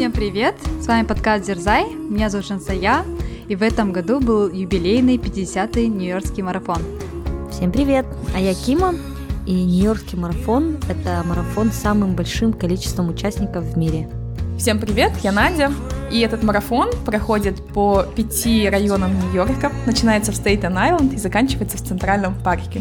Всем привет! С вами подкаст Дерзай. Меня зовут Шансая. И в этом году был юбилейный 50-й Нью-Йоркский марафон. Всем привет! А я Кима. И Нью-Йоркский марафон – это марафон с самым большим количеством участников в мире. Всем привет, я Надя. И этот марафон проходит по пяти районам Нью-Йорка, начинается в Стейтен-Айленд и заканчивается в Центральном парке.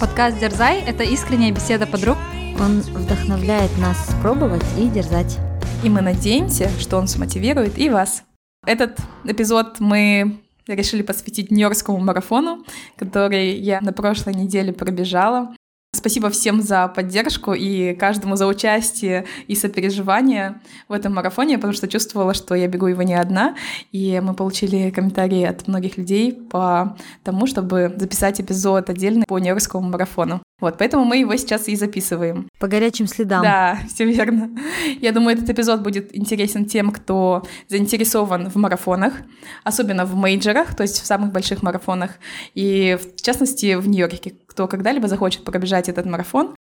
Подкаст «Дерзай» — это искренняя беседа подруг. Он вдохновляет нас пробовать и дерзать. И мы надеемся, что он смотивирует и вас. Этот эпизод мы решили посвятить Нью-Йоркскому марафону, который я на прошлой неделе пробежала. Спасибо всем за поддержку и каждому за участие и сопереживание в этом марафоне, потому что чувствовала, что я бегу его не одна, и мы получили комментарии от многих людей по тому, чтобы записать эпизод отдельно по Нью-Йоркскому марафону. Вот, поэтому мы его сейчас и записываем. По горячим следам. Да, все верно. Я думаю, этот эпизод будет интересен тем, кто заинтересован в марафонах, особенно в мейджорах, то есть в самых больших марафонах, и в частности в Нью-Йорке. Кто когда-либо захочет пробежать этот марафон,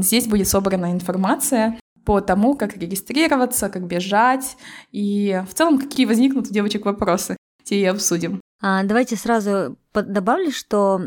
здесь будет собрана информация по тому, как регистрироваться, как бежать, и в целом, какие возникнут у девочек вопросы. Те и обсудим. А, давайте сразу добавлю, что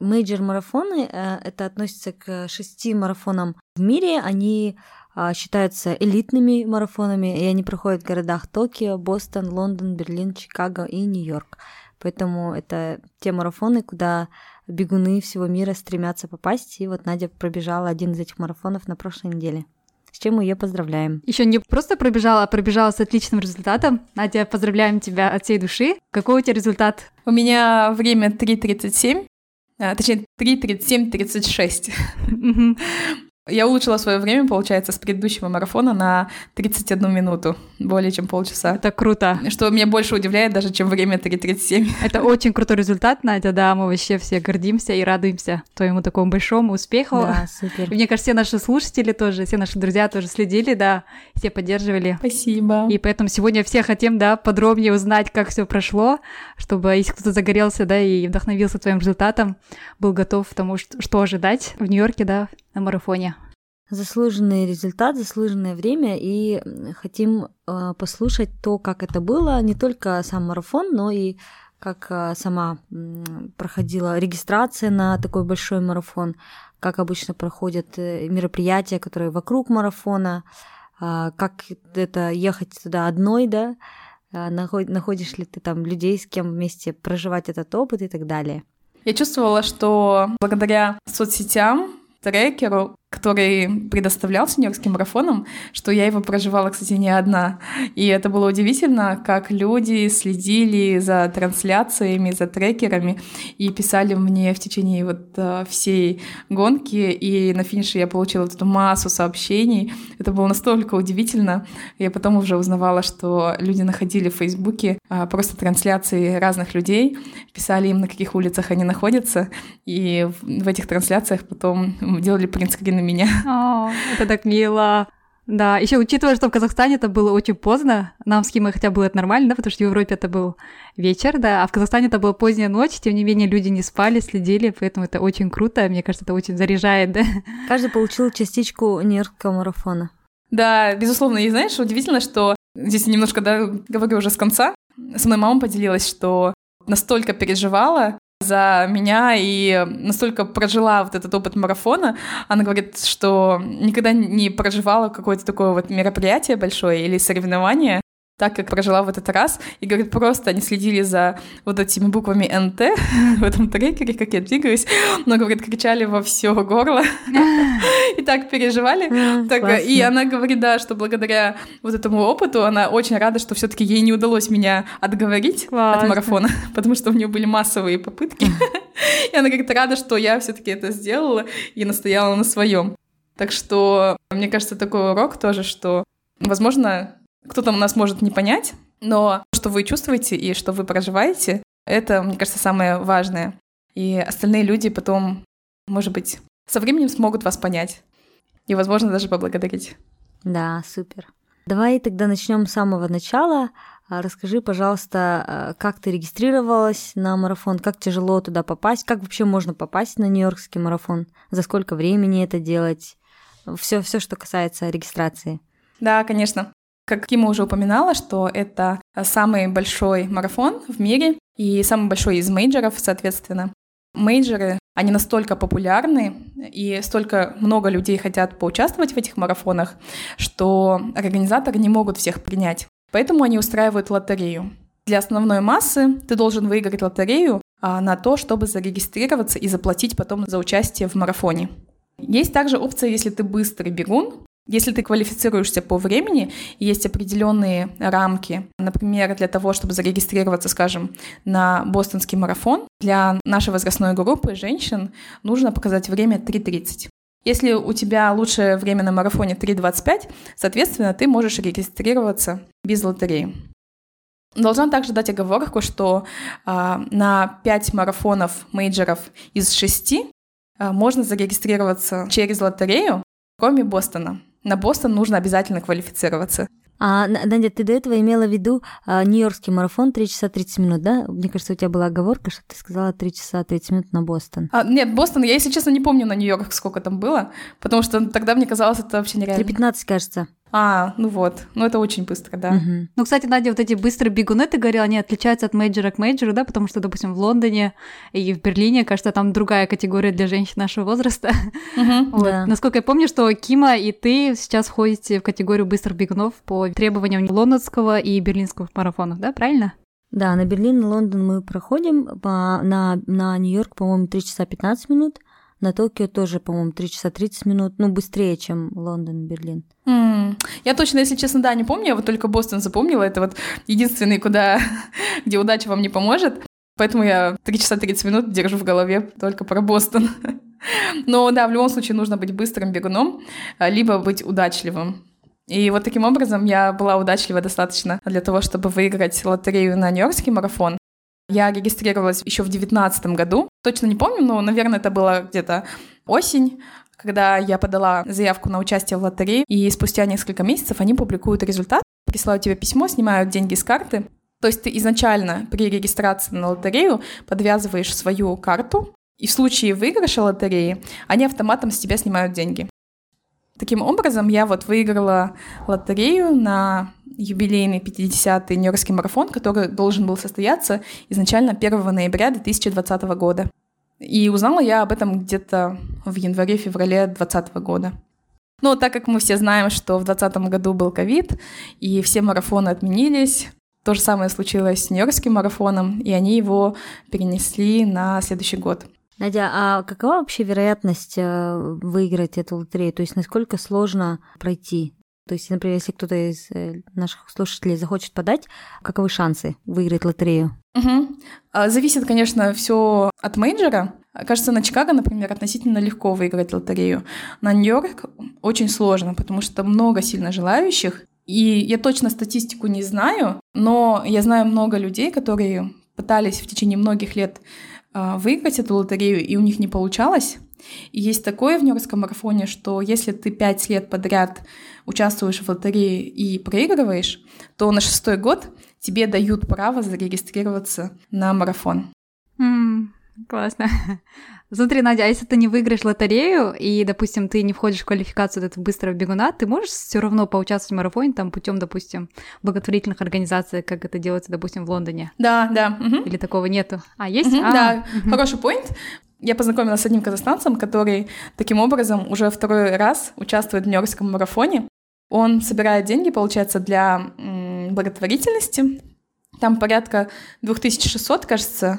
мейджор-марафоны э, это относится к шести марафонам в мире. Они а, считаются элитными марафонами, и они проходят в городах Токио, Бостон, Лондон, Берлин, Чикаго и Нью-Йорк. Поэтому это те марафоны, куда бегуны всего мира стремятся попасть. И вот Надя пробежала один из этих марафонов на прошлой неделе с чем мы ее поздравляем. Еще не просто пробежала, а пробежала с отличным результатом. Надя, поздравляем тебя от всей души. Какой у тебя результат? У меня время 3.37, а, точнее 3.37.36. Я улучшила свое время, получается, с предыдущего марафона на 31 минуту, более чем полчаса. Это круто. Что меня больше удивляет даже, чем время 3.37. Это очень крутой результат, Надя, да, мы вообще все гордимся и радуемся твоему такому большому успеху. Да, супер. И мне кажется, все наши слушатели тоже, все наши друзья тоже следили, да, все поддерживали. Спасибо. И поэтому сегодня все хотим, да, подробнее узнать, как все прошло, чтобы, если кто-то загорелся, да, и вдохновился твоим результатом, был готов к тому, что, что ожидать в Нью-Йорке, да, на марафоне. Заслуженный результат, заслуженное время, и хотим э, послушать то, как это было, не только сам марафон, но и как э, сама проходила регистрация на такой большой марафон, как обычно проходят э, мероприятия, которые вокруг марафона, э, как это ехать туда одной, да, находишь ли ты там людей, с кем вместе проживать этот опыт и так далее. Я чувствовала, что благодаря соцсетям, трекеру, который предоставлялся Нью-Йоркским марафоном, что я его проживала, кстати, не одна. И это было удивительно, как люди следили за трансляциями, за трекерами и писали мне в течение вот э, всей гонки. И на финише я получила вот эту массу сообщений. Это было настолько удивительно. Я потом уже узнавала, что люди находили в Фейсбуке а, просто трансляции разных людей, писали им, на каких улицах они находятся, и в этих трансляциях потом делали принтскрин на меня. О, это так мило. Да, еще учитывая, что в Казахстане это было очень поздно, нам с Кимой хотя было это нормально, да, потому что в Европе это был вечер, да, а в Казахстане это была поздняя ночь, тем не менее люди не спали, следили, поэтому это очень круто, мне кажется, это очень заряжает, да. Каждый получил частичку нью-йоркского марафона. Да, безусловно, и знаешь, удивительно, что здесь немножко, да, говорю уже с конца, со мной мама поделилась, что настолько переживала за меня и настолько прожила вот этот опыт марафона. Она говорит, что никогда не проживала какое-то такое вот мероприятие большое или соревнование, так, как прожила в этот раз. И, говорит, просто они следили за вот этими буквами НТ в этом трекере, как я двигаюсь. Но, говорит, кричали во все горло. И так переживали. И она говорит, да, что благодаря вот этому опыту она очень рада, что все таки ей не удалось меня отговорить от марафона, потому что у нее были массовые попытки. И она говорит, рада, что я все таки это сделала и настояла на своем. Так что, мне кажется, такой урок тоже, что, возможно, кто-то нас может не понять, но что вы чувствуете и что вы проживаете, это, мне кажется, самое важное. И остальные люди потом, может быть, со временем смогут вас понять. И, возможно, даже поблагодарить. Да, супер. Давай тогда начнем с самого начала. А, расскажи, пожалуйста, а, как ты регистрировалась на марафон, как тяжело туда попасть, как вообще можно попасть на Нью-Йоркский марафон, за сколько времени это делать, все, все, что касается регистрации. Да, конечно. Как Кима уже упоминала, что это самый большой марафон в мире и самый большой из мейджоров, соответственно. Мейджоры, они настолько популярны, и столько много людей хотят поучаствовать в этих марафонах, что организаторы не могут всех принять. Поэтому они устраивают лотерею. Для основной массы ты должен выиграть лотерею а, на то, чтобы зарегистрироваться и заплатить потом за участие в марафоне. Есть также опция, если ты быстрый бегун, если ты квалифицируешься по времени, есть определенные рамки, например, для того, чтобы зарегистрироваться, скажем, на бостонский марафон, для нашей возрастной группы женщин нужно показать время 3.30. Если у тебя лучшее время на марафоне 3.25, соответственно, ты можешь регистрироваться без лотереи. Должна также дать оговорку, что а, на 5 марафонов мейджеров из 6 а, можно зарегистрироваться через лотерею, кроме Бостона. На Бостон нужно обязательно квалифицироваться. А, Надя, ты до этого имела в виду а, Нью-Йоркский марафон 3 часа 30 минут, да? Мне кажется, у тебя была оговорка, что ты сказала 3 часа 30 минут на Бостон. А, нет, Бостон, я, если честно, не помню на Нью-Йорк, сколько там было, потому что тогда мне казалось, это вообще нереально. 3.15, кажется. А, ну вот. Ну это очень быстро, да. Угу. Ну, кстати, Надя, вот эти быстрые бегуны, ты говорила, они отличаются от мейджора к мейджору, да, потому что, допустим, в Лондоне и в Берлине, кажется, там другая категория для женщин нашего возраста. Угу. вот. да. Насколько я помню, что Кима и ты сейчас входите в категорию быстрых бегунов по требованиям лондонского и берлинского марафонов, да, правильно? Да, на Берлин и Лондон мы проходим, на, на Нью-Йорк, по-моему, 3 часа 15 минут, на Токио тоже, по-моему, 3 часа 30 минут, ну, быстрее, чем Лондон, Берлин. Mm. Я точно, если честно, да, не помню, я вот только Бостон запомнила, это вот единственный, куда, где удача вам не поможет, поэтому я 3 часа 30 минут держу в голове только про Бостон. Но да, в любом случае нужно быть быстрым бегуном, либо быть удачливым. И вот таким образом я была удачлива достаточно для того, чтобы выиграть лотерею на Нью-Йоркский марафон. Я регистрировалась еще в 2019 году. Точно не помню, но, наверное, это было где-то осень, когда я подала заявку на участие в лотерее, и спустя несколько месяцев они публикуют результат, присылают тебе письмо, снимают деньги с карты. То есть ты изначально при регистрации на лотерею подвязываешь свою карту, и в случае выигрыша лотереи они автоматом с тебя снимают деньги. Таким образом, я вот выиграла лотерею на юбилейный 50-й Нью-Йоркский марафон, который должен был состояться изначально 1 ноября 2020 года. И узнала я об этом где-то в январе-феврале 2020 года. Но так как мы все знаем, что в 2020 году был ковид, и все марафоны отменились, то же самое случилось с Нью-Йоркским марафоном, и они его перенесли на следующий год. Надя, а какова вообще вероятность э, выиграть эту лотерею? То есть насколько сложно пройти? То есть, например, если кто-то из э, наших слушателей захочет подать, каковы шансы выиграть лотерею? Угу. Зависит, конечно, все от мейджора. Кажется, на Чикаго, например, относительно легко выиграть лотерею. На Нью-Йорк очень сложно, потому что много сильно желающих. И я точно статистику не знаю, но я знаю много людей, которые пытались в течение многих лет а, выиграть эту лотерею, и у них не получалось. И есть такое в Нью-Йоркском марафоне, что если ты пять лет подряд участвуешь в лотерее и проигрываешь, то на шестой год тебе дают право зарегистрироваться на марафон. Mm, классно. Смотри, Надя, а если ты не выиграешь лотерею, и, допустим, ты не входишь в квалификацию этого быстрого бегуна, ты можешь все равно поучаствовать в марафоне там путем, допустим, благотворительных организаций, как это делается, допустим, в Лондоне? Да, да. Угу. Или такого нету? А, есть? Угу, а, да, угу. хороший поинт. Я познакомилась с одним казахстанцем, который таким образом уже второй раз участвует в Нью-Йоркском марафоне. Он собирает деньги, получается, для благотворительности. Там порядка 2600, кажется,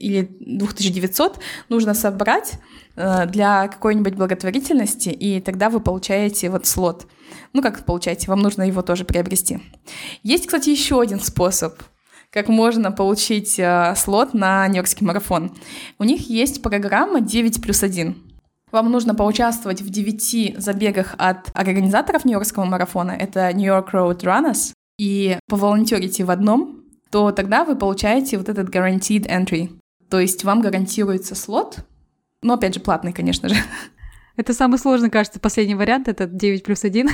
или 2900 нужно собрать э, для какой-нибудь благотворительности, и тогда вы получаете вот слот. Ну, как получаете, вам нужно его тоже приобрести. Есть, кстати, еще один способ, как можно получить э, слот на Нью-Йоркский марафон. У них есть программа 9 плюс 1. Вам нужно поучаствовать в 9 забегах от организаторов Нью-Йоркского марафона. Это New York Road Runners. И поволонтерите в одном, то тогда вы получаете вот этот guaranteed entry. То есть вам гарантируется слот, но опять же платный, конечно же. Это самый сложный, кажется, последний вариант, это 9 плюс 1.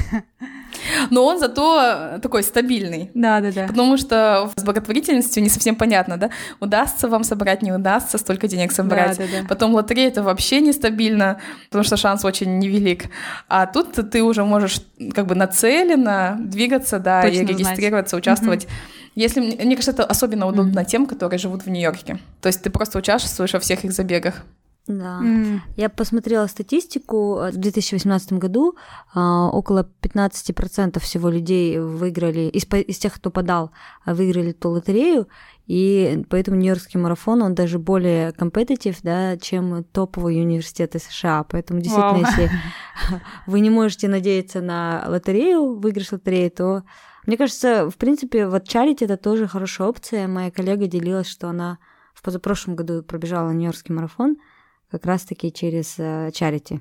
Но он зато такой стабильный. Да, да, да. Потому что с благотворительностью не совсем понятно, да, удастся вам собрать, не удастся столько денег собрать. Да, да, да. Потом лотерея это вообще нестабильно, потому что шанс очень невелик. А тут ты уже можешь как бы нацеленно двигаться, да, Точно и регистрироваться, знать. участвовать. Мгм. Если мне мне кажется, это особенно удобно тем, которые живут в Нью-Йорке. То есть ты просто участвуешь во всех их забегах. Да. М, Я посмотрела статистику. В 2018 году а, около 15% всего людей выиграли, из, из тех, кто подал, а, выиграли ту лотерею. И поэтому Нью-Йоркский марафон, он даже более компетитив, да, чем топовые университеты США. Поэтому действительно, Вау. если вы не можете надеяться на лотерею, выигрыш лотереи, то мне кажется, в принципе, вот чарити это тоже хорошая опция. Моя коллега делилась, что она в позапрошлом году пробежала Нью-Йоркский марафон как раз-таки через э, чарити.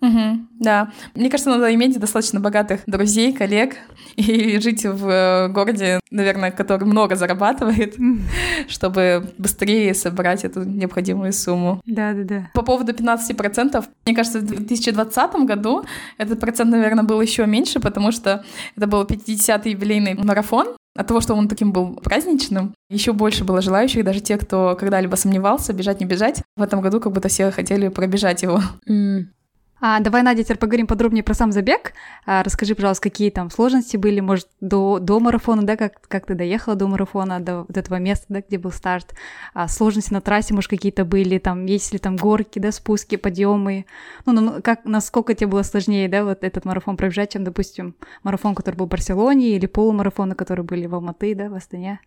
Мгм, да. Мне кажется, надо иметь достаточно богатых друзей, коллег и жить в э, городе, наверное, который много зарабатывает, чтобы быстрее собрать эту необходимую сумму. Да, да, да. По поводу 15%, мне кажется, в 2020 году этот процент, наверное, был еще меньше, потому что это был 50-й юбилейный марафон. От того, что он таким был праздничным, еще больше было желающих, даже те, кто когда-либо сомневался, бежать, не бежать. В этом году как будто все хотели пробежать его. М. А, давай, Надя, теперь поговорим подробнее про сам забег. А, расскажи, пожалуйста, какие там сложности были, может, до, до марафона, да, как, как ты доехала до марафона, до вот этого места, да, где был старт. А, сложности на трассе, может, какие-то были, там, есть ли там горки, да, спуски, подъемы. Ну, ну, как, насколько тебе было сложнее, да, вот этот марафон пробежать, чем, допустим, марафон, который был в Барселоне, или полумарафоны, которые были в Алматы, да, в Астане.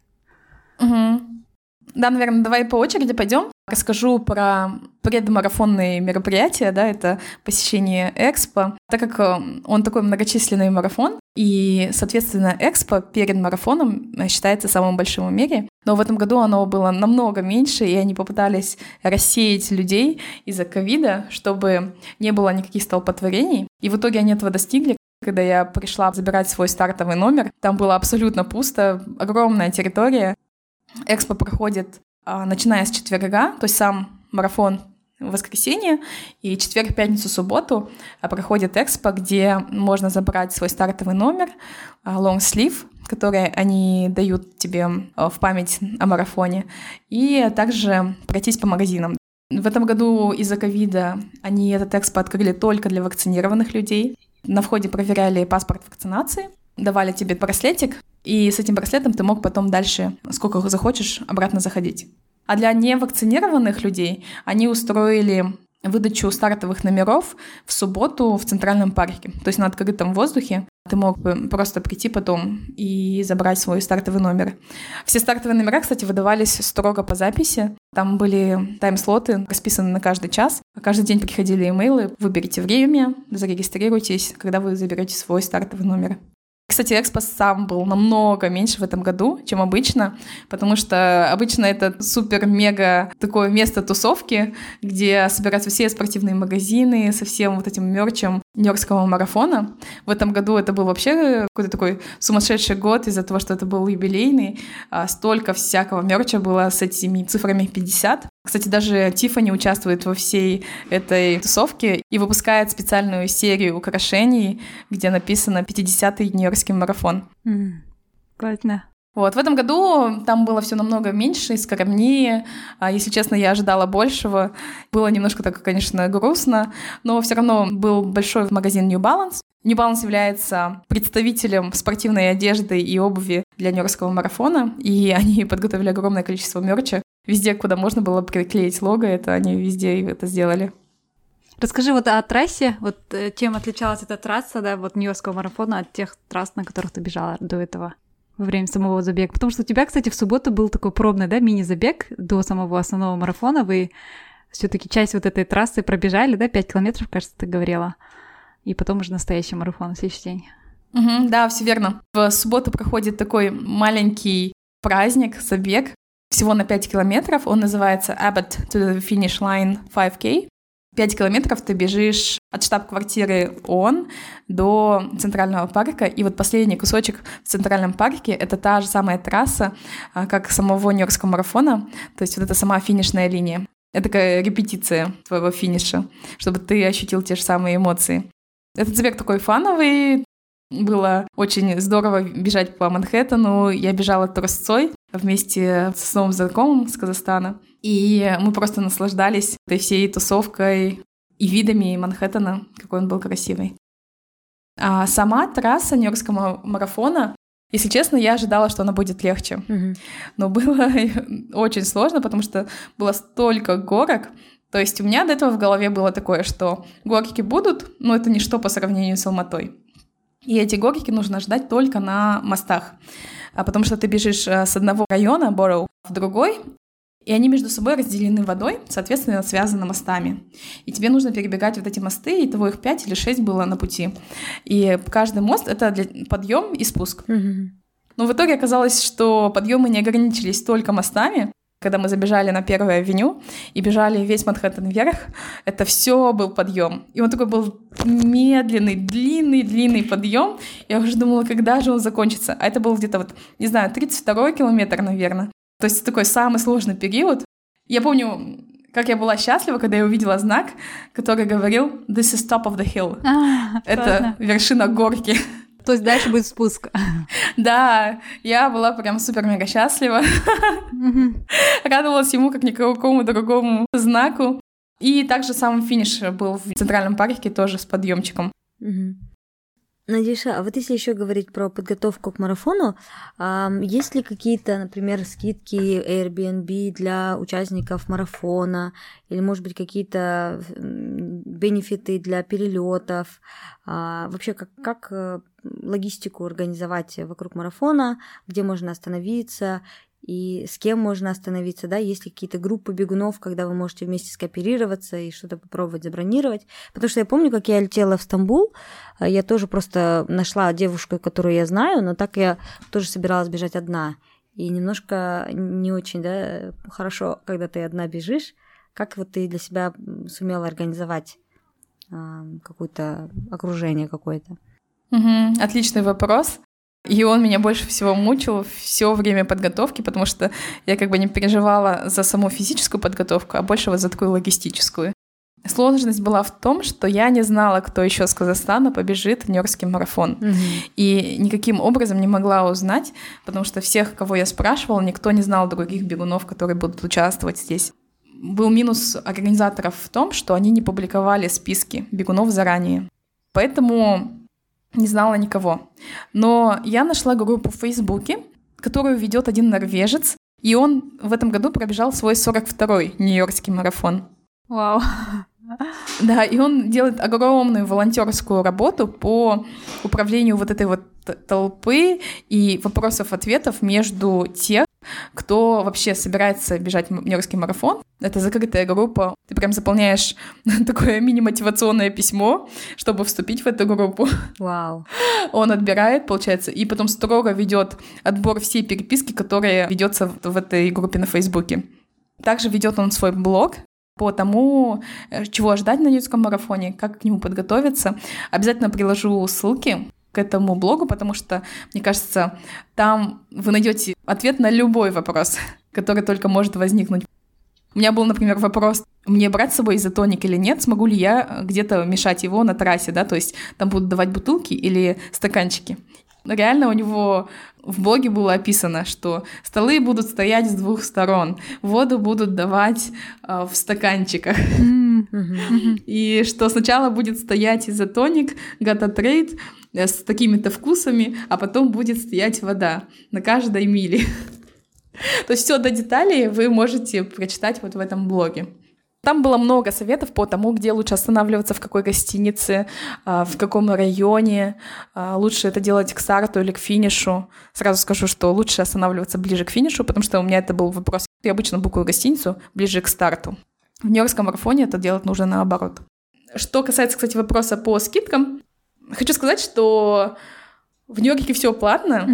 Мгм. Да, наверное, давай по очереди пойдем. Расскажу про предмарафонные мероприятия, да, это посещение Экспо. Так как э, он такой многочисленный марафон, и, соответственно, Экспо перед марафоном э, считается самым большим в мире, но в этом году оно было намного меньше, и они попытались рассеять людей из-за ковида, чтобы не было никаких столпотворений. И в итоге они этого достигли. Когда я пришла забирать свой стартовый номер, там было абсолютно пусто, огромная территория, Экспо проходит, начиная с четверга, то есть сам марафон в воскресенье, и четверг, пятницу, субботу а, проходит экспо, где можно забрать свой стартовый номер, а, long sleeve, который они дают тебе а, в память о марафоне, и также пройтись по магазинам. В этом году из-за ковида они этот экспо открыли только для вакцинированных людей. На входе проверяли паспорт вакцинации, давали тебе браслетик, и с этим браслетом ты мог потом дальше, сколько захочешь, обратно заходить. А для невакцинированных людей они устроили выдачу стартовых номеров в субботу в Центральном парке. То есть на открытом воздухе ты мог бы просто прийти потом и забрать свой стартовый номер. Все стартовые номера, кстати, выдавались строго по записи. Там были тайм-слоты, расписаны на каждый час. Каждый день приходили имейлы. Выберите время, зарегистрируйтесь, когда вы заберете свой стартовый номер. Кстати, Экспо сам был намного меньше в этом году, чем обычно, потому что обычно это супер-мега такое место тусовки, где собираются все спортивные магазины со всем вот этим мерчем Нью-Йоркского марафона. В этом году это был вообще какой-то такой сумасшедший год из-за того, что это был юбилейный. А, Столько всякого мерча было с этими цифрами 50. Кстати, даже Тиффани участвует во всей этой тусовке и выпускает специальную серию украшений, где написано «50-й Нью-Йоркский марафон». М, Классно. Вот, в этом году там было все намного меньше скромнее. А, Если честно, я ожидала большего. Было немножко так, конечно, грустно, но все равно был большой магазин New Balance. New Balance является представителем спортивной одежды и обуви для Нью-Йоркского марафона, и они подготовили огромное количество мерча. Везде, куда можно было приклеить лого, это они везде это сделали. Расскажи вот о трассе, вот э, чем отличалась эта трасса, да, вот Нью-Йоркского марафона от тех трасс, на которых ты бежала до этого во время самого забега. Потому что у тебя, кстати, в субботу был такой пробный, да, мини-забег до самого основного марафона. Вы все-таки часть вот этой трассы пробежали, да, 5 километров, кажется, ты говорила. И потом уже настоящий марафон на следующий день. Мгм, да, все верно. В субботу проходит такой маленький праздник, забег, всего на 5 километров. Он называется Abbott to the Finish Line 5K. 5 километров ты бежишь от штаб-квартиры ООН до Центрального парка. И вот последний кусочек в Центральном парке — это та же самая трасса, а, как самого Нью-Йоркского марафона. То есть вот это сама финишная линия. Это такая репетиция твоего финиша, чтобы ты ощутил те же самые эмоции. Этот забег такой фановый, было очень здорово бежать по Манхэттену. Я бежала трусцой вместе с новым знакомым с Казахстана. И мы просто наслаждались этой всей тусовкой и видами Манхэттена, какой он был красивый. А сама трасса Нью-Йоркского марафона, если честно, я ожидала, что она будет легче. Мгм. Но было очень сложно, потому что было столько горок. То есть у меня до этого в голове было такое, что горки будут, но это ничто по сравнению с Алматой. И эти горки нужно ждать только на мостах. А потому что ты бежишь э, с одного района, Бороу, в другой, и они между собой разделены водой, соответственно, связаны мостами. И тебе нужно перебегать вот эти мосты, и того их пять или шесть было на пути. И каждый мост — это для подъем и спуск. Мгм. Но в итоге оказалось, что подъемы не ограничились только мостами. Когда мы забежали на первую авеню и бежали весь Манхэттен вверх, это все был подъем. И он такой был медленный, длинный, длинный подъем. Я уже думала, когда же он закончится. А это был где-то вот, не знаю, 32 километр, наверное. То есть такой самый сложный период. Я помню, как я была счастлива, когда я увидела знак, который говорил «This is top of the hill». А, Это классно. вершина горки. То есть дальше будет спуск. Да, я была прям супер-мега счастлива. Радовалась ему, как никакому другому знаку. И также сам финиш был в Центральном парке, тоже с подъемчиком. Мгм. Надюша, а вот если еще говорить про подготовку к марафону, есть ли какие-то, например, скидки Airbnb для участников марафона, или, может быть, какие-то бенефиты для перелетов? А, вообще, как, как э, логистику организовать вокруг марафона, где можно остановиться, и с кем можно остановиться, да, есть ли какие-то группы бегунов, когда вы можете вместе скооперироваться и что-то попробовать забронировать. Потому что я помню, как я летела в Стамбул, а я тоже просто нашла девушку, которую я знаю, но так я тоже собиралась бежать одна. И немножко не очень, да, хорошо, когда ты одна бежишь. Как вот ты для себя сумела организовать какое-то окружение какое-то? Мгм, Отличный вопрос. И он меня больше всего мучил все время подготовки, потому что я как бы не переживала за саму физическую подготовку, а больше вот за такую логистическую. Сложность была в том, что я не знала, кто еще с Казахстана побежит в Нью-Йоркский марафон. И никаким образом не могла узнать, потому что всех, кого я спрашивала, никто не знал других бегунов, которые будут участвовать здесь. Был минус организаторов в том, что они не публиковали списки бегунов заранее. Поэтому не знала никого. Но я нашла группу в Фейсбуке, которую ведет один норвежец, и он в этом году пробежал свой 42-й Нью-Йоркский марафон. Вау. Да, и он делает огромную волонтерскую работу по управлению вот этой вот толпы и вопросов-ответов между тех, кто вообще собирается бежать м- Нью-Йоркский марафон. Это закрытая группа. Ты прям заполняешь такое мини-мотивационное письмо, чтобы вступить в эту группу. Вау. Он отбирает, получается, и потом строго ведет отбор всей переписки, которая ведется в, в этой группе на Фейсбуке. Также ведет он свой блог по тому, э, чего ожидать на Ньюском марафоне, как к нему подготовиться. Обязательно приложу ссылки к этому блогу, потому что, мне кажется, там вы найдете ответ на любой вопрос, который только может возникнуть. У меня был, например, вопрос, мне брать с собой изотоник или нет, смогу ли я где-то мешать его на трассе, да, то есть там будут давать бутылки или стаканчики. Но реально у него в блоге было описано, что столы будут стоять с двух сторон, воду будут давать э, в стаканчиках, мгм. и что сначала будет стоять изотоник, Gatorade с такими-то вкусами, а потом будет стоять вода на каждой миле. То есть все до деталей вы можете прочитать вот в этом блоге. Там было много советов по тому, где лучше останавливаться, в какой гостинице, а, в каком районе. А, Лучше это делать к старту или к финишу. Сразу скажу, что лучше останавливаться ближе к финишу, потому что у меня это был вопрос. Я обычно букаю гостиницу ближе к старту. В Нью-Йоркском марафоне это делать нужно наоборот. Что касается, кстати, вопроса по скидкам, хочу сказать, что в Нью-Йорке все платно,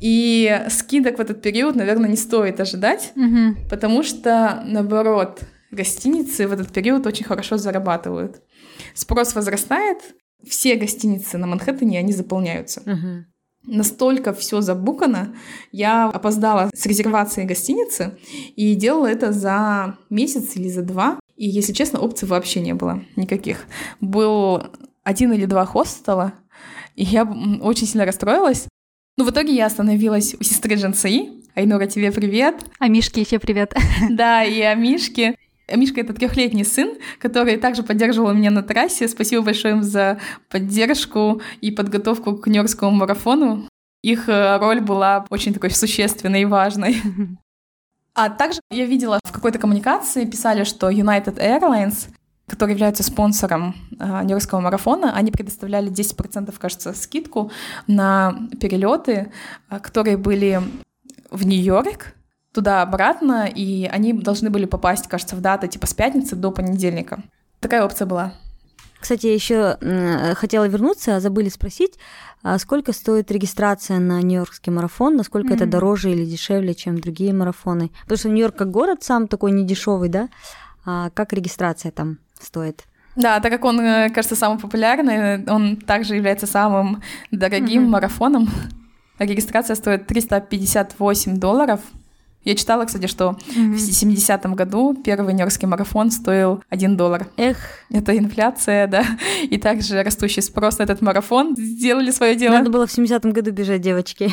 и скидок в этот период, наверное, не стоит ожидать. Мгм. Потому что, наоборот, гостиницы в этот период очень хорошо зарабатывают. Спрос возрастает, все гостиницы на Манхэттене, они заполняются. Мгм. настолько все забукано. Я опоздала с резервацией гостиницы и делала это за месяц или за два. И, если честно, опций вообще не было никаких. Был один или два хостела, и я очень сильно расстроилась. Но в итоге я остановилась у сестры Джансаи. Айнура, тебе привет. А Мишке еще привет. Да, и о Мишке. Мишка — это трехлетний сын, который также поддерживал меня на трассе. Спасибо большое им за поддержку и подготовку к Нью-Йоркскому марафону. Их э, роль была очень такой существенной и важной. А также я видела в какой-то коммуникации, писали, что United Airlines, который является спонсором э, Нью-Йоркского марафона, они предоставляли 10%, кажется, скидку на перелеты, э, которые были в Нью-Йорк, туда-обратно, и они должны были попасть, кажется, в даты типа с пятницы до понедельника. Такая опция была. Кстати, я еще хотела вернуться, а забыли спросить, а сколько стоит регистрация на Нью-Йоркский марафон, насколько mm-hmm. это дороже или дешевле, чем другие марафоны? Потому что Нью-Йорк как город сам такой недешевый, да? А как регистрация там стоит? Да, так как он, э, кажется, самый популярный, он также является самым дорогим mm-hmm. марафоном. Регистрация стоит 358 долларов. Я читала, кстати, что mm-hmm. в 70-м году первый нью-йоркский марафон стоил 1 доллар. Эх. Это инфляция, да. И также растущий спрос на этот марафон сделали свое дело. Надо было в 70-м году бежать, девочки.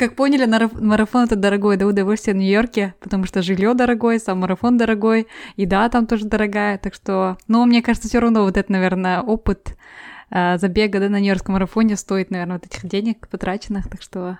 Как поняли, марафон это дорогое да удовольствие в Нью-Йорке, потому что жилье дорогое, сам марафон дорогой, еда там тоже дорогая, так что, но мне кажется, все равно вот это, наверное, опыт забега да, на Нью-Йоркском марафоне стоит, наверное, вот этих денег потраченных, так что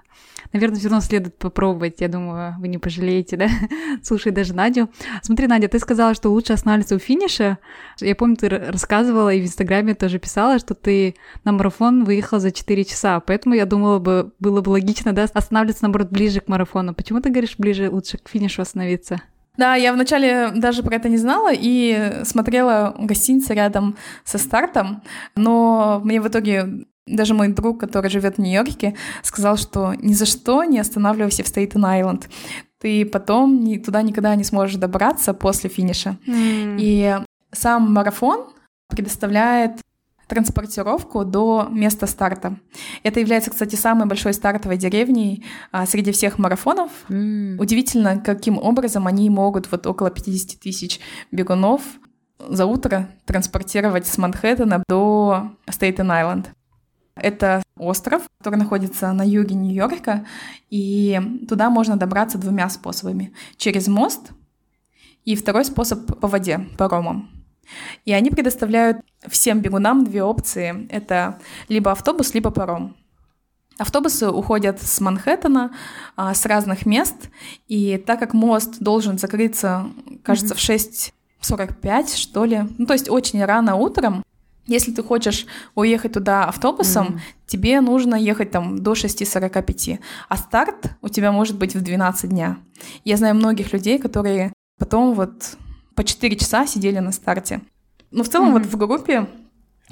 Наверное, все равно следует попробовать. Я думаю, вы не пожалеете, да? Слушай даже Надю. Смотри, Надя, ты сказала, что лучше останавливаться у финиша. Я помню, ты рассказывала и в Инстаграме тоже писала, что ты на марафон выехала за 4 часа. Поэтому я думала бы, было бы логично, да, останавливаться, наоборот, ближе к марафону. Почему ты говоришь ближе, лучше к финишу остановиться? Да, я вначале даже про это не знала и смотрела гостиницы рядом со стартом, но мне в итоге даже мой друг, который живет в Нью-Йорке, сказал, что ни за что не останавливайся в Стейтен-Айленд. Ты потом ни, туда никогда не сможешь добраться после финиша. Mm. И сам марафон предоставляет транспортировку до места старта. Это является, кстати, самой большой стартовой деревней а, среди всех марафонов. Mm. Удивительно, каким образом они могут вот около 50 тысяч бегунов за утро транспортировать с Манхэттена до Стейтен-Айленд. Это остров, который находится на юге Нью-Йорка, и туда можно добраться двумя способами. Через мост и второй способ по воде, паромом. И они предоставляют всем бегунам две опции. Это либо автобус, либо паром. Автобусы уходят с Манхэттена, а, с разных мест, и так как мост должен закрыться, кажется, mm-hmm. в 6.45, что ли, ну, то есть очень рано утром, если ты хочешь уехать туда автобусом, mm. тебе нужно ехать там до 6.45, а старт у тебя может быть в 12 дня. Я знаю многих людей, которые потом вот по 4 часа сидели на старте. Но в целом mm-hmm. вот в группе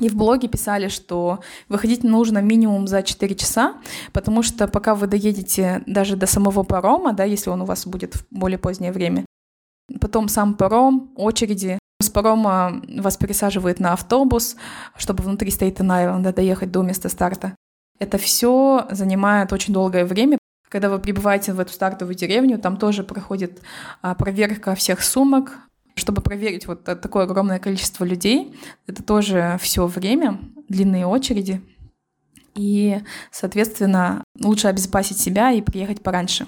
и в блоге писали, что выходить нужно минимум за 4 часа, потому что пока вы доедете даже до самого парома, да, если он у вас будет в более позднее время, потом сам паром, очереди, с парома вас пересаживают на автобус, чтобы внутри Стейтен-Айленда доехать до места старта. Это все занимает очень долгое время. Когда вы прибываете в эту стартовую деревню, там тоже проходит а, проверка всех сумок, чтобы проверить вот такое огромное количество людей. Это тоже все время, длинные очереди. И, соответственно, лучше обезопасить себя и приехать пораньше.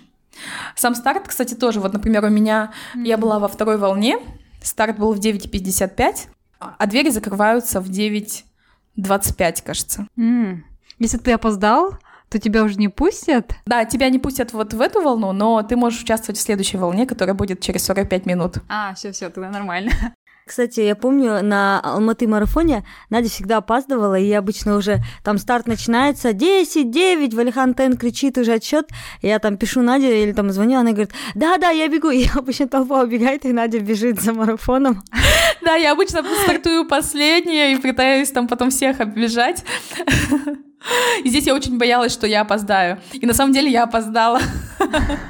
Сам старт, кстати, тоже, вот, например, у меня, mm-hmm. я была во второй волне, Старт был в 9.55, а двери закрываются в 9.25, кажется. Mm. Если ты опоздал, то тебя уже не пустят? Да, тебя не пустят вот в эту волну, но ты можешь участвовать в следующей волне, которая будет через 45 минут. А, все, все, тогда нормально. Кстати, я помню, на Алматы марафоне Надя всегда опаздывала, и обычно уже там старт начинается 10, 9, Валихан Тен кричит уже отсчет. Я там пишу Наде или там звоню, она говорит, да-да, я бегу. И обычно толпа убегает, и Надя бежит за марафоном. Да, я обычно стартую последняя и пытаюсь там потом всех оббежать. И здесь я очень боялась, что я опоздаю. И на самом деле я опоздала.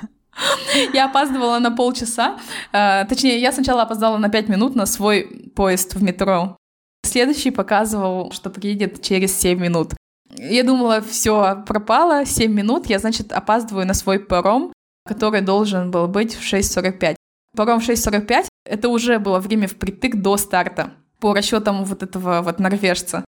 Я опаздывала на полчаса. Э, точнее, я сначала опоздала на пять минут на свой поезд в метро. Следующий показывал, что приедет через 7 минут. Я думала, все, пропало, 7 минут, я, значит, опаздываю на свой паром, который должен был быть в 6.45. Паром в 6.45 — это уже было время впритык до старта, по расчетам вот этого вот норвежца.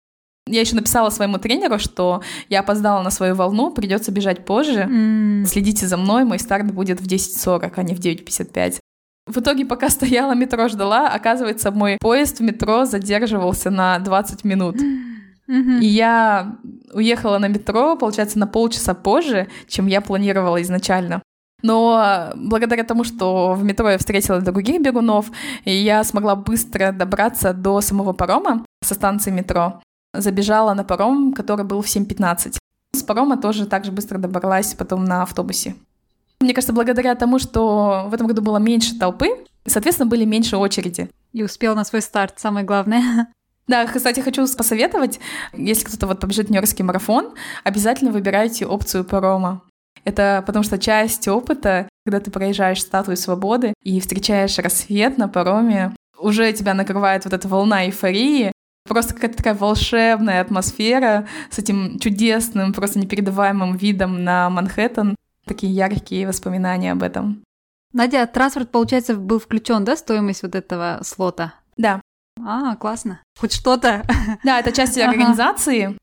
Я еще написала своему тренеру, что я опоздала на свою волну, придется бежать позже. Mm. Следите за мной, мой старт будет в 10.40, а не в 9.55. В итоге, пока стояла, метро ждала, оказывается, мой поезд в метро задерживался на 20 минут. И я уехала на метро, получается, на полчаса позже, чем я планировала изначально. Но благодаря тому, что в метро я встретила других бегунов, я смогла быстро добраться до самого парома со станции метро. Забежала на паром, который был в 7.15. С парома тоже так же быстро добралась потом на автобусе. Мне кажется, благодаря тому, что в этом году было меньше толпы, соответственно, были меньше очереди. И успел на свой старт, самое главное. Да, кстати, хочу посоветовать, если кто-то вот побежит Нью-Йоркский марафон, обязательно выбирайте опцию парома. Это потому что часть опыта, когда ты проезжаешь статую свободы и встречаешь рассвет на пароме, уже тебя накрывает вот эта волна эйфории, просто какая-то такая волшебная атмосфера с этим чудесным, просто непередаваемым видом на Манхэттен. Такие яркие воспоминания об этом. Надя, транспорт, получается, был включен, да, стоимость вот этого слота? Да. А, классно. Хоть что-то. Да, это часть организации.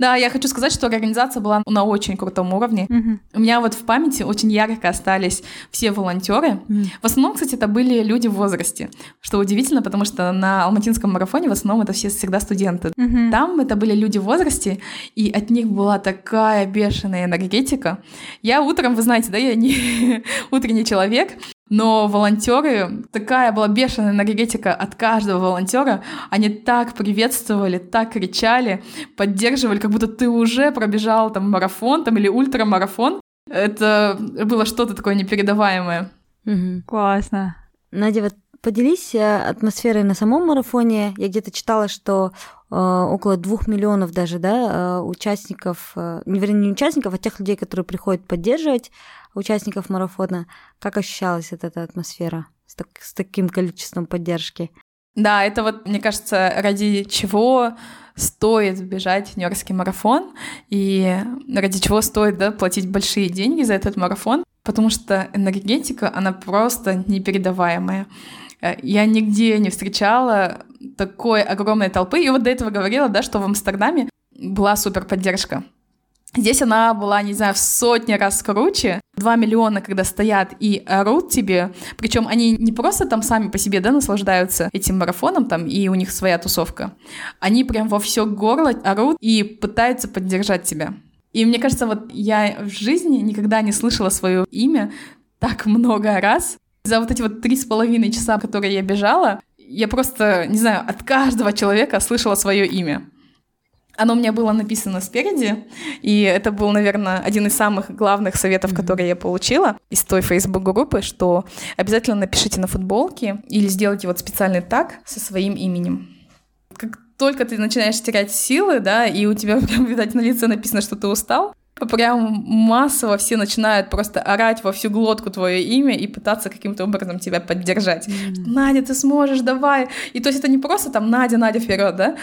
Да, я хочу сказать, что организация была на очень крутом уровне. Угу. У меня вот в памяти очень ярко остались все волонтеры. Угу. В основном, кстати, это были люди в возрасте, что удивительно, потому что на Алматинском марафоне в основном это все всегда студенты. Угу. Там это были люди в возрасте, и от них была такая бешеная энергетика. Я утром, вы знаете, да, я не утренний человек, но волонтеры, такая была бешеная энергетика от каждого волонтера. Они так приветствовали, так кричали, поддерживали, как будто ты уже пробежал там марафон там, или ультрамарафон. Это было что-то такое непередаваемое. Угу. Классно. Надя, вот поделись э, атмосферой на самом марафоне. Я где-то читала, что э, около двух миллионов даже, да, э, участников, э, вернее, не участников, а тех людей, которые приходят поддерживать участников марафона. Как ощущалась вот эта атмосфера с, так, с таким количеством поддержки? Да, это вот, мне кажется, ради чего стоит бежать в Нью-Йоркский марафон и ради чего стоит да, платить большие деньги за этот марафон, потому что энергетика, она просто непередаваемая. Э, я нигде не встречала такой огромной толпы. И вот до этого говорила, да, что в Амстердаме была супер поддержка. Здесь она была, не знаю, в сотни раз круче. Два миллиона, когда стоят и орут тебе. Причем они не просто там сами по себе, да, наслаждаются этим марафоном там, и у них своя тусовка. Они прям во все горло орут и пытаются поддержать тебя. И мне кажется, вот я в жизни никогда не слышала свое имя так много раз. За вот эти вот три с половиной часа, которые я бежала, я просто, не знаю, от каждого человека слышала свое имя. Оно у меня было написано спереди, и это был, наверное, один из самых главных советов, которые я получила из той Facebook-группы, что обязательно напишите на футболке или сделайте вот специальный так со своим именем. Как только ты начинаешь терять силы, да, и у тебя, прям, видать, на лице написано, что ты устал, прям массово все начинают просто орать во всю глотку твое имя и пытаться каким-то образом тебя поддержать. Mm. Надя, ты сможешь, давай. И то есть это не просто там Надя, Надя вперед, да?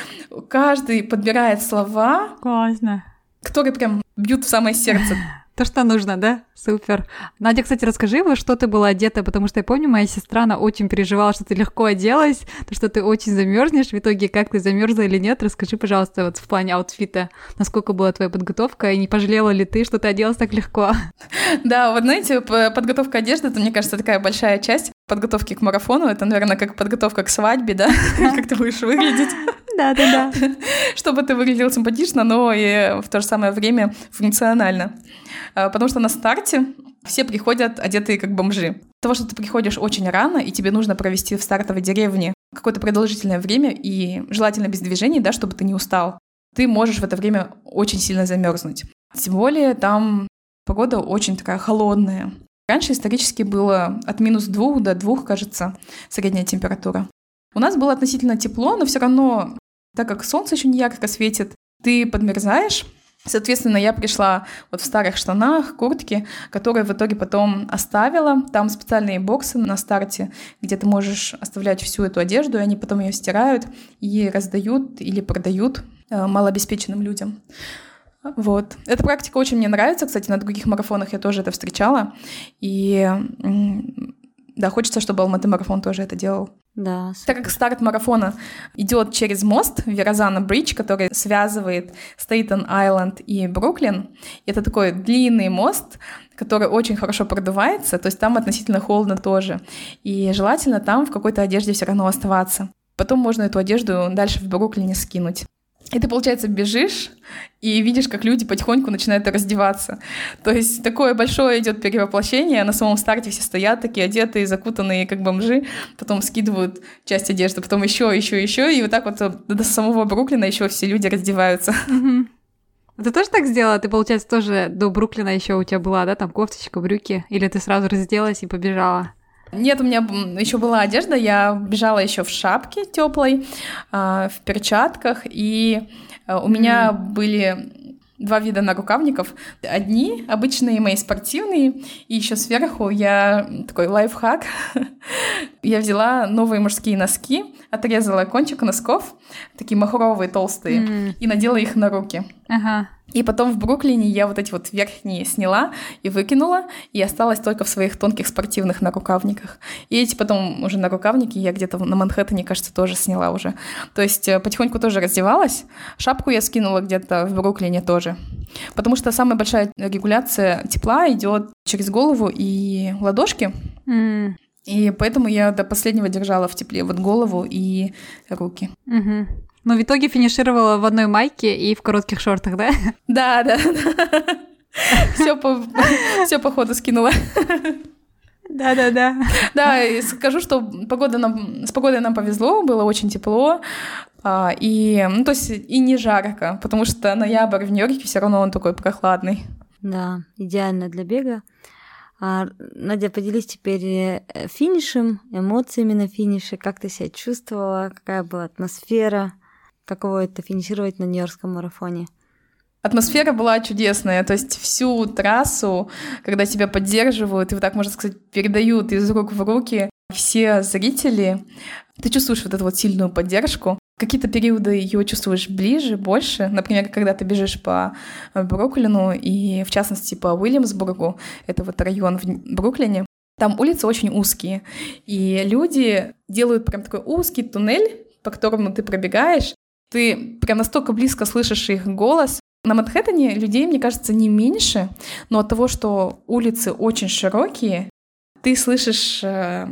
Каждый подбирает слова. Классно. Которые прям бьют в самое сердце. То, что нужно, да? Супер. Надя, кстати, расскажи, во что ты была одета, потому что я помню, моя сестра, она очень переживала, что ты легко оделась, то, что ты очень замерзнешь. В итоге, как ты замерзла или нет, расскажи, пожалуйста, вот в плане аутфита, насколько была твоя подготовка, и не пожалела ли ты, что ты оделась так легко? Да, вот знаете, подготовка одежды, это, мне кажется, такая большая часть подготовки к марафону. Это, наверное, как подготовка к свадьбе, да? Как ты будешь выглядеть. Да, да, да. Чтобы ты выглядел симпатично, но и в то же самое время функционально. А, потому что на старте все приходят одетые как бомжи. Того, что ты приходишь очень рано, и тебе нужно провести в стартовой деревне какое-то продолжительное время, и желательно без движений, да, чтобы ты не устал, ты можешь в это время очень сильно замерзнуть. Тем более там погода очень такая холодная. Раньше исторически было от минус двух до двух, кажется, средняя температура. У нас было относительно тепло, но все равно, так как солнце еще не ярко светит, ты подмерзаешь, Соответственно, я пришла вот в старых штанах, куртке, которые в итоге потом оставила. Там специальные боксы на старте, где ты можешь оставлять всю эту одежду, и они потом ее стирают и раздают или продают э, малообеспеченным людям. Вот. Эта практика очень мне нравится, кстати, на других марафонах я тоже это встречала. И да, хочется, чтобы Алматы марафон тоже это делал. Да. Супер. Так как старт марафона идет через мост Верозана Бридж, который связывает Стейтен-Айленд и Бруклин, это такой длинный мост, который очень хорошо продувается, то есть там относительно холодно тоже. И желательно там в какой-то одежде все равно оставаться. Потом можно эту одежду дальше в Бруклине скинуть. И ты, получается, бежишь и видишь, как люди потихоньку начинают раздеваться. То есть такое большое идет перевоплощение. На самом старте все стоят такие одетые, закутанные, как бомжи, потом скидывают часть одежды, потом еще, еще, еще, и вот так вот до самого Бруклина еще все люди раздеваются. Ты тоже так сделала? Ты, получается, тоже до Бруклина еще у тебя была, да, там кофточка, брюки? Или ты сразу разделась и побежала? Нет, у меня еще была одежда, я бежала еще в шапке теплой, а, в перчатках, и а, у меня mm. были два вида нарукавников. Одни обычные мои спортивные, и еще сверху я такой лайфхак. я взяла новые мужские носки, отрезала кончик носков, такие махровые толстые, mm. и надела их на руки. Ага. И потом в Бруклине я вот эти вот верхние сняла и выкинула, и осталась только в своих тонких спортивных нарукавниках. И эти потом уже нарукавники я где-то на Манхэттене, кажется, тоже сняла уже. То есть э, потихоньку тоже раздевалась. Шапку я скинула где-то в Бруклине тоже. Потому что самая большая регуляция тепла идет через голову и ладошки. Mm. И поэтому я до последнего держала в тепле вот голову и руки. Mm-hmm. Но в итоге финишировала в одной майке и в коротких шортах, да? Да, да, да. Все по, все по ходу скинула. Да, да, да. Да, и скажу, что погода нам, с погодой нам повезло, было очень тепло. А, и, ну, то есть и не жарко, потому что ноябрь в Нью-Йорке все равно он такой прохладный. Да, идеально для бега. А, Надя, поделись теперь э, финишем, эмоциями на финише, как ты себя чувствовала, какая была атмосфера. Каково это финишировать на Нью-Йоркском марафоне? Атмосфера была чудесная, то есть всю трассу, когда тебя поддерживают и вот так, можно сказать, передают из рук в руки все зрители, ты чувствуешь вот эту вот сильную поддержку. Какие-то периоды ее чувствуешь ближе, больше. Например, когда ты бежишь по Бруклину и, в частности, по Уильямсбургу, это вот район в Бруклине, там улицы очень узкие, и люди делают прям такой узкий туннель, по которому ты пробегаешь, ты прям настолько близко слышишь их голос. На Манхэттене людей, мне кажется, не меньше, но от того, что улицы очень широкие, ты слышишь э,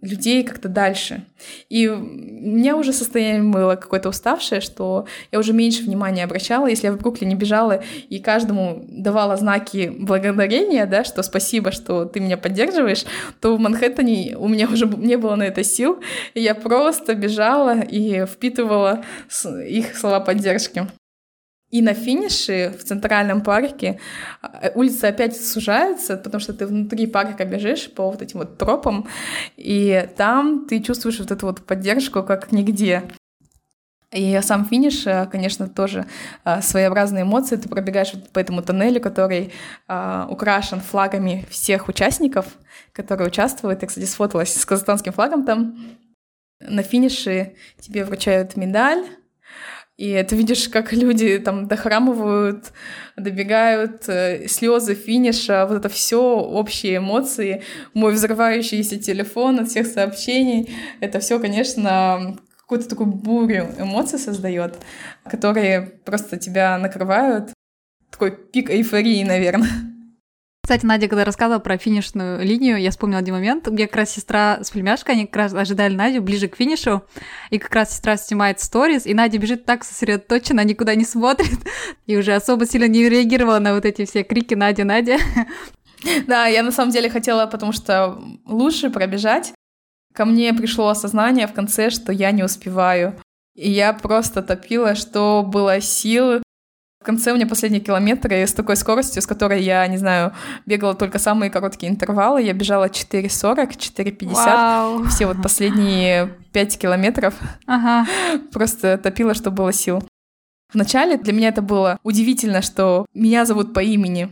людей как-то дальше. И у меня уже состояние было какое-то уставшее, что я уже меньше внимания обращала. Если я в Бруклине бежала и каждому давала знаки благодарения, да, что спасибо, что ты меня поддерживаешь, то в Манхэттене у меня уже не было на это сил. И я просто бежала и впитывала их слова поддержки. И на финише в Центральном парке а, улицы опять сужаются, потому что ты внутри парка бежишь по вот этим вот тропам, и там ты чувствуешь вот эту вот поддержку как нигде. И сам финиш, э, конечно, тоже а, своеобразные эмоции. Ты пробегаешь по этому тоннелю, который а, украшен флагами всех участников, которые участвуют. Я, кстати, сфоталась с казахстанским флагом там. На финише тебе вручают медаль, и ты видишь, как люди там дохрамывают, добегают, э, слезы финиша, вот это все общие эмоции, мой взрывающийся телефон от всех сообщений. Это все, конечно, какую-то такую бурю эмоций создает, которые просто тебя накрывают. Такой пик эйфории, наверное. Кстати, Надя, когда рассказывала про финишную линию, я вспомнила один момент. Меня как раз сестра с племяшкой, они как раз ожидали Надю ближе к финишу, и как раз сестра снимает сторис, и Надя бежит так сосредоточенно, никуда не смотрит, и уже особо сильно не реагировала на вот эти все крики «Надя, Надя». Да, я на самом деле хотела, потому что лучше пробежать. Ко мне пришло осознание в конце, что я не успеваю. И я просто топила, что было сил, в конце у меня последние километры с такой скоростью, с которой я, не знаю, бегала только самые короткие интервалы. Я бежала 4.40, 4.50. Вау. Все вот последние 5 километров. Ага. Просто топила, что было сил. Вначале для меня это было удивительно, что меня зовут по имени.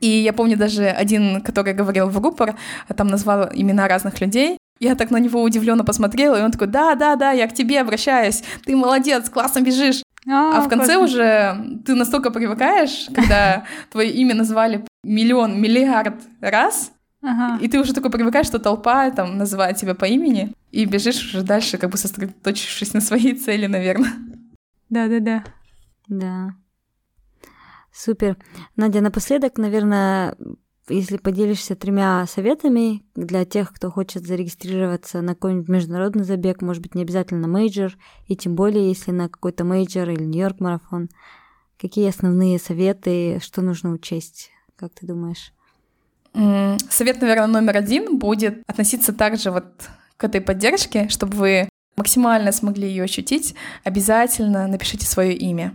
И я помню даже один, который говорил в рупор, там назвал имена разных людей. Я так на него удивленно посмотрела, и он такой, да, да, да, я к тебе обращаюсь, ты молодец, классно бежишь. А, а в конце классно. уже ты настолько привыкаешь, когда твое имя назвали миллион, миллиард раз, Ага. И ты уже такой привыкаешь, что толпа там называет тебя по имени, и бежишь уже дальше, как бы сосредоточившись на своей цели, наверное. Да-да-да. Да. Супер. Надя, напоследок, наверное, если поделишься тремя советами для тех, кто хочет зарегистрироваться на какой-нибудь международный забег, может быть, не обязательно мейджор, и тем более, если на какой-то мейджор или Нью-Йорк марафон, какие основные советы, что нужно учесть, как ты думаешь? Совет, наверное, номер один будет относиться также вот к этой поддержке, чтобы вы максимально смогли ее ощутить, обязательно напишите свое имя.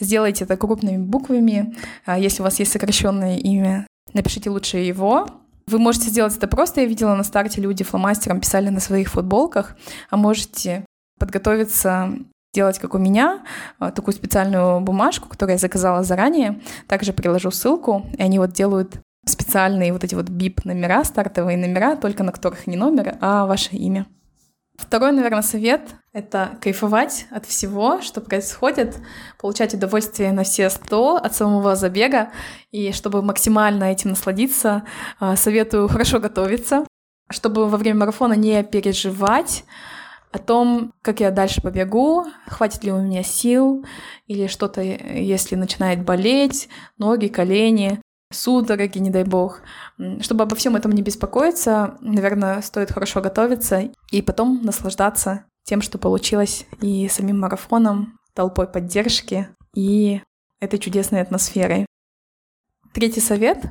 Сделайте это крупными буквами. А если у вас есть сокращенное имя, напишите лучше его. Вы можете сделать это просто. Я видела на старте люди фломастером писали на своих футболках, а можете подготовиться делать, как у меня, а, такую специальную бумажку, которую я заказала заранее. Также приложу ссылку, и они вот делают специальные вот эти вот бип-номера, стартовые номера, только на которых не номер, а ваше имя. Второй, наверное, совет — это кайфовать от всего, что происходит, получать удовольствие на все сто от самого забега, и чтобы максимально этим насладиться, а, советую хорошо готовиться, чтобы во время марафона не переживать о том, как я дальше побегу, хватит ли у меня сил, или что-то, если начинает болеть, ноги, колени, судороги, не дай бог. Чтобы обо всем этом не беспокоиться, наверное, стоит хорошо готовиться и потом наслаждаться тем, что получилось, и самим марафоном, толпой поддержки и этой чудесной атмосферой. Третий совет,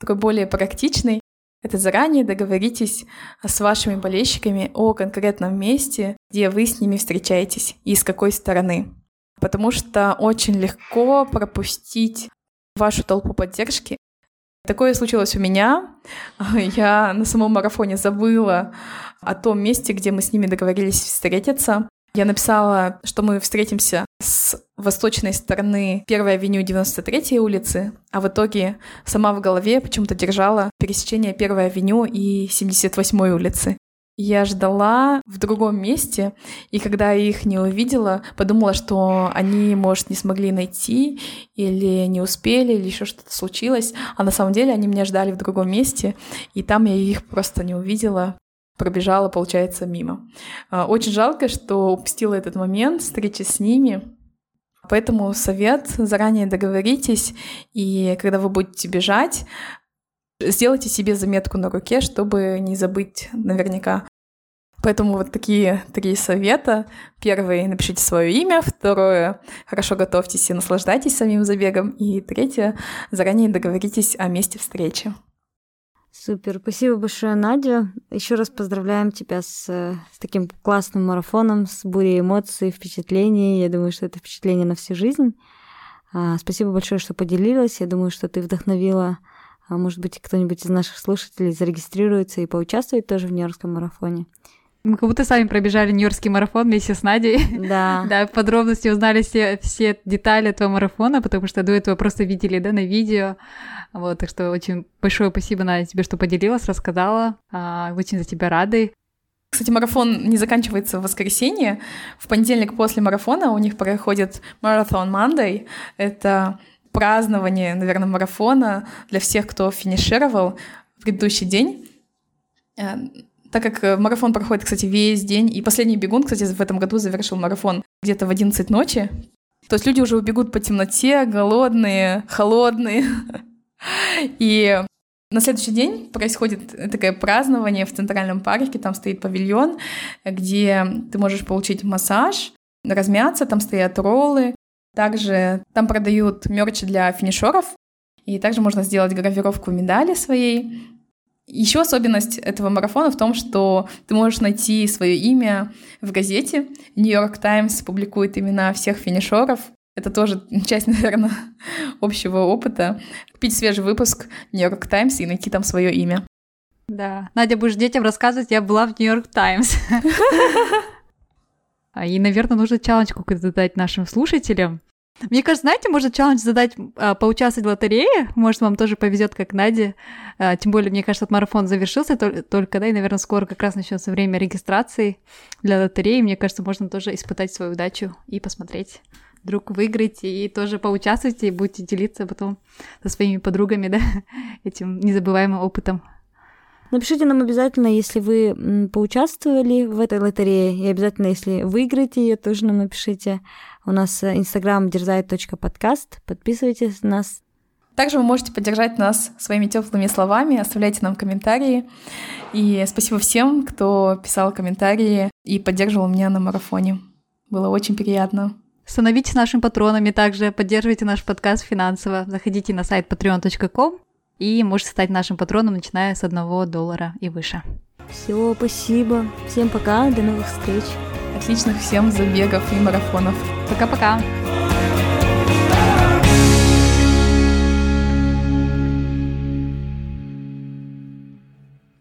такой более практичный, это заранее договоритесь с вашими болельщиками о конкретном месте, где вы с ними встречаетесь и с какой стороны. Потому что очень легко пропустить вашу толпу поддержки. Такое случилось у меня. Я на самом марафоне забыла о том месте, где мы с ними договорились встретиться. Я написала, что мы встретимся с восточной стороны 1 авеню 93 улицы, а в итоге сама в голове почему-то держала пересечение 1 авеню и 78 улицы. Я ждала в другом месте, и когда я их не увидела, подумала, что они, может, не смогли найти, или не успели, или еще что-то случилось. А на самом деле они меня ждали в другом месте, и там я их просто не увидела, пробежала, получается, мимо. А, очень жалко, что упустила этот момент встречи с ними. Поэтому совет, заранее договоритесь, и когда вы будете бежать, Сделайте себе заметку на руке, чтобы не забыть наверняка. Поэтому вот такие три совета. Первый — напишите свое имя. Второе — хорошо готовьтесь и наслаждайтесь самим забегом. И третье — заранее договоритесь о месте встречи. Супер, спасибо большое, Надя. Еще раз поздравляем тебя с, с таким классным марафоном, с бурей эмоций, впечатлений. Я думаю, что это впечатление на всю жизнь. А, спасибо большое, что поделилась. Я думаю, что ты вдохновила а может быть, кто-нибудь из наших слушателей зарегистрируется и поучаствует тоже в Нью-Йоркском марафоне. Мы как будто сами пробежали Нью-Йоркский марафон вместе с Надей. Да. да, подробности узнали все, все детали этого марафона, потому что до этого просто видели, да, на видео. Вот, так что очень большое спасибо, Надя, тебе, что поделилась, рассказала. А, очень за тебя рады. Кстати, марафон не заканчивается в воскресенье. В понедельник после марафона у них проходит Marathon Monday. Это празднование, наверное, марафона для всех, кто финишировал в предыдущий день. Э, так как э, марафон проходит, кстати, весь день, и последний бегун, кстати, в этом году завершил марафон где-то в 11 ночи, то есть люди уже убегут по темноте, голодные, холодные. И на следующий день происходит такое празднование в Центральном парке, там стоит павильон, где ты можешь получить массаж, размяться, там стоят роллы, также там продают мерч для финишеров, и также можно сделать гравировку медали своей. Еще особенность этого марафона в том, что ты можешь найти свое имя в газете. Нью-Йорк Таймс публикует имена всех финишеров. Это тоже часть, наверное, общего опыта. Купить свежий выпуск Нью-Йорк Таймс и найти там свое имя. Да. Надя, будешь детям рассказывать, я была в Нью-Йорк Таймс. А, и, наверное, нужно челлендж какой-то дать нашим слушателям. Мне кажется, знаете, можно челлендж задать, а, поучаствовать в лотерее. Может, вам тоже повезет, как Наде. А, тем более, мне кажется, этот марафон завершился только, да, и, наверное, скоро как раз начнется время регистрации для лотереи. Мне кажется, можно тоже испытать свою удачу и посмотреть, вдруг выиграете и тоже поучаствуйте и будете делиться потом со своими подругами, да, этим незабываемым опытом. Напишите нам обязательно, если вы поучаствовали в этой лотерее, и обязательно, если выиграете ее, тоже нам напишите. У нас э, инстаграм дерзает.подкаст. Подписывайтесь на нас. Также вы можете поддержать нас своими теплыми словами, оставляйте нам комментарии. И спасибо всем, кто писал комментарии и поддерживал меня на марафоне. Было очень приятно. Становитесь нашими патронами также, поддерживайте наш подкаст финансово. Заходите на сайт patreon.com и можете стать нашим патроном, начиная с одного доллара и выше. Все, спасибо. Всем пока, до новых встреч. Отличных всем забегов и марафонов. Пока-пока.